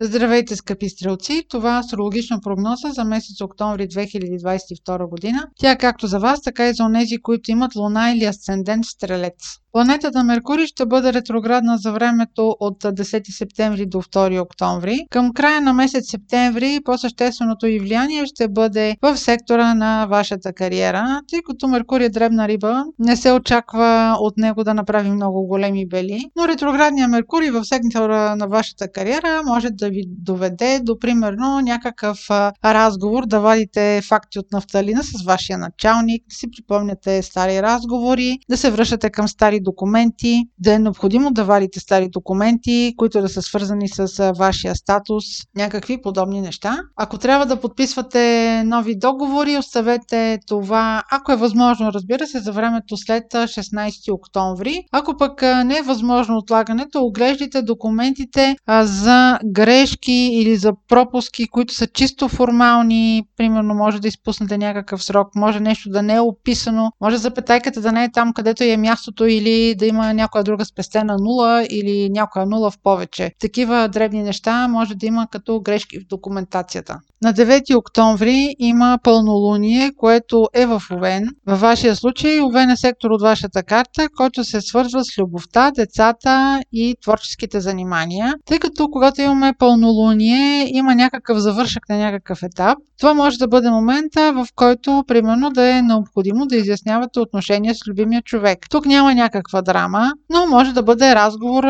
Здравейте, скъпи стрелци! Това е астрологична прогноза за месец октомври 2022 година. Тя е както за вас, така и за онези, които имат луна или асцендент стрелец. Планетата Меркурий ще бъде ретроградна за времето от 10 септември до 2 октомври. Към края на месец септември по-същественото и влияние ще бъде в сектора на вашата кариера, тъй като Меркурий е дребна риба, не се очаква от него да направи много големи бели, но ретроградния Меркурий в сектора на вашата кариера може да ви доведе до примерно някакъв разговор, да вадите факти от нафталина с вашия началник, да си припомняте стари разговори, да се връщате към стари документи, да е необходимо да вадите стари документи, които да са свързани с вашия статус, някакви подобни неща. Ако трябва да подписвате нови договори, оставете това, ако е възможно, разбира се, за времето след 16 октомври. Ако пък не е възможно отлагането, оглеждайте документите за грешки или за пропуски, които са чисто формални. Примерно може да изпуснете някакъв срок, може нещо да не е описано, може запетайката да не е там, където е мястото или да има някоя друга спестена нула или някоя нула в повече. Такива дребни неща може да има като грешки в документацията. На 9 октомври има пълнолуние, което е в Овен. Във вашия случай Овен е сектор от вашата карта, който се свързва с любовта, децата и творческите занимания. Тъй като когато имаме пълнолуние, има някакъв завършък на някакъв етап, това може да бъде момента, в който примерно да е необходимо да изяснявате отношения с любимия човек. Тук няма някаква драма, но може да бъде разговор,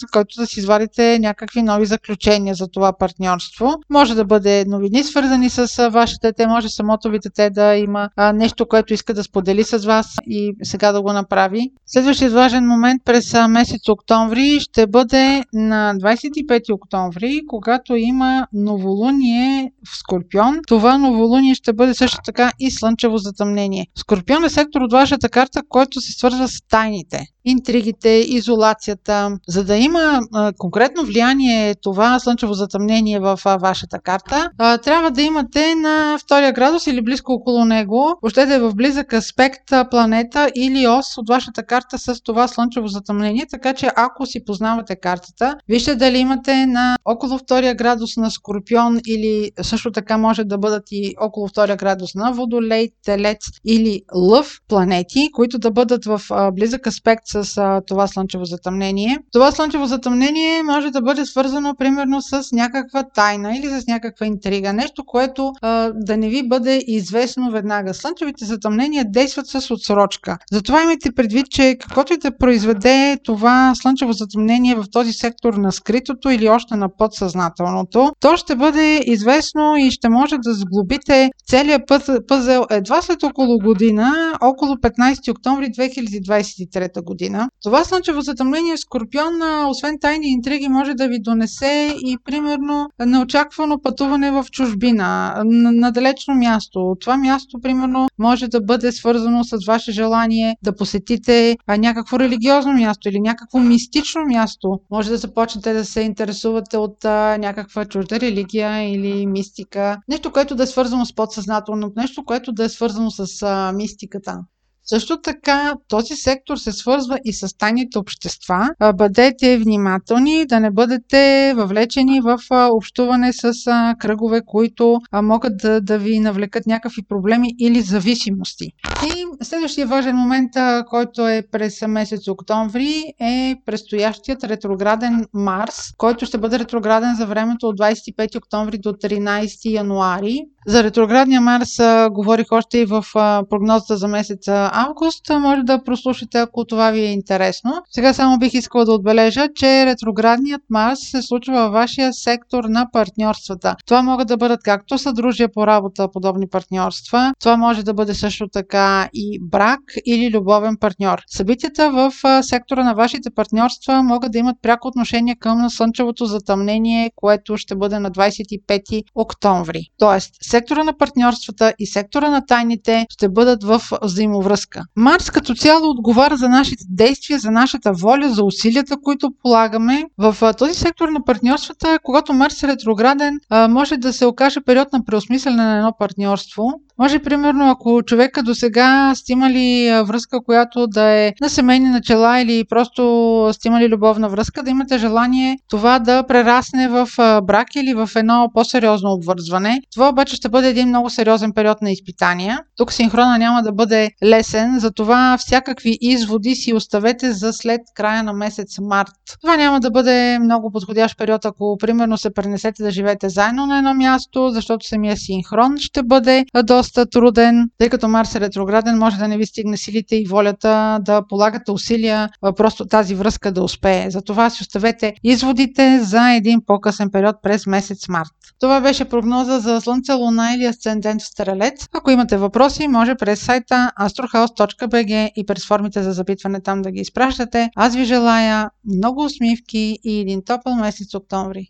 за който да си извадите някакви нови заключения за това партньорство. Може да бъде новини, свързани с вашето дете. Може самото ви дете да има нещо, което иска да сподели с вас и сега да го направи. Следващият важен момент през месец октомври ще бъде на 25 октомври, когато има новолуние в Скорпион. Това новолуние ще бъде също така и слънчево затъмнение. Скорпион е сектор от вашата карта, който се свързва с тайните интригите, изолацията. За да има а, конкретно влияние това слънчево затъмнение в а, вашата карта, а, трябва да имате на втория градус или близко около него, въобще да е в близък аспект планета или ос от вашата карта с това слънчево затъмнение, така че ако си познавате картата, вижте дали имате на около втория градус на Скорпион или също така може да бъдат и около втория градус на Водолей, Телец или Лъв планети, които да бъдат в близък аспект а, това слънчево затъмнение. Това слънчево затъмнение може да бъде свързано примерно с някаква тайна или с някаква интрига. Нещо, което а, да не ви бъде известно веднага. Слънчевите затъмнения действат с отсрочка. Затова имайте предвид, че каквото и да произведе това слънчево затъмнение в този сектор на скритото или още на подсъзнателното, то ще бъде известно и ще може да сглобите целият пъзел едва след около година, около 15 октомври 2023 година година. Това слънчево затъмнение Скорпион, освен тайни интриги, може да ви донесе и примерно неочаквано пътуване в чужбина, на, далечно място. Това място, примерно, може да бъде свързано с ваше желание да посетите някакво религиозно място или някакво мистично място. Може да започнете да се интересувате от някаква чужда религия или мистика. Нещо, което да е свързано с подсъзнателно, нещо, което да е свързано с мистиката. Също така този сектор се свързва и с тайните общества. Бъдете внимателни да не бъдете въвлечени в общуване с кръгове, които могат да, да ви навлекат някакви проблеми или зависимости. И следващия важен момент, който е през месец октомври, е предстоящият ретрограден Марс, който ще бъде ретрограден за времето от 25 октомври до 13 януари. За ретроградния Марс говорих още и в прогнозата за месеца август. Може да прослушате, ако това ви е интересно. Сега само бих искала да отбележа, че ретроградният Марс се случва във вашия сектор на партньорствата. Това могат да бъдат както съдружия по работа, подобни партньорства. Това може да бъде също така и брак или любовен партньор. Събитията в сектора на вашите партньорства могат да имат пряко отношение към слънчевото затъмнение, което ще бъде на 25 октомври. Тоест, сектора на партньорствата и сектора на тайните ще бъдат в взаимовръзка. Марс като цяло отговаря за нашите действия, за нашата воля, за усилията, които полагаме. В този сектор на партньорствата, когато Марс е ретрограден, може да се окаже период на преосмислене на едно партньорство. Може, примерно, ако човека до сега сте имали връзка, която да е на семейни начала или просто сте имали любовна връзка, да имате желание това да прерасне в брак или в едно по-сериозно обвързване. Това обаче ще бъде един много сериозен период на изпитания. Тук синхрона няма да бъде лесен, затова всякакви изводи си оставете за след края на месец март. Това няма да бъде много подходящ период, ако примерно се пренесете да живеете заедно на едно място, защото самия синхрон ще бъде доста труден, тъй като Марс е ретрограден, може да не ви стигне силите и волята да полагате усилия просто тази връзка да успее. Затова си оставете изводите за един по-късен период през месец март. Това беше прогноза за Слънце, Луна или Асцендент в Стрелец. Ако имате въпроси, може през сайта astrohouse.bg и през формите за запитване там да ги изпращате. Аз ви желая много усмивки и един топъл месец октомври.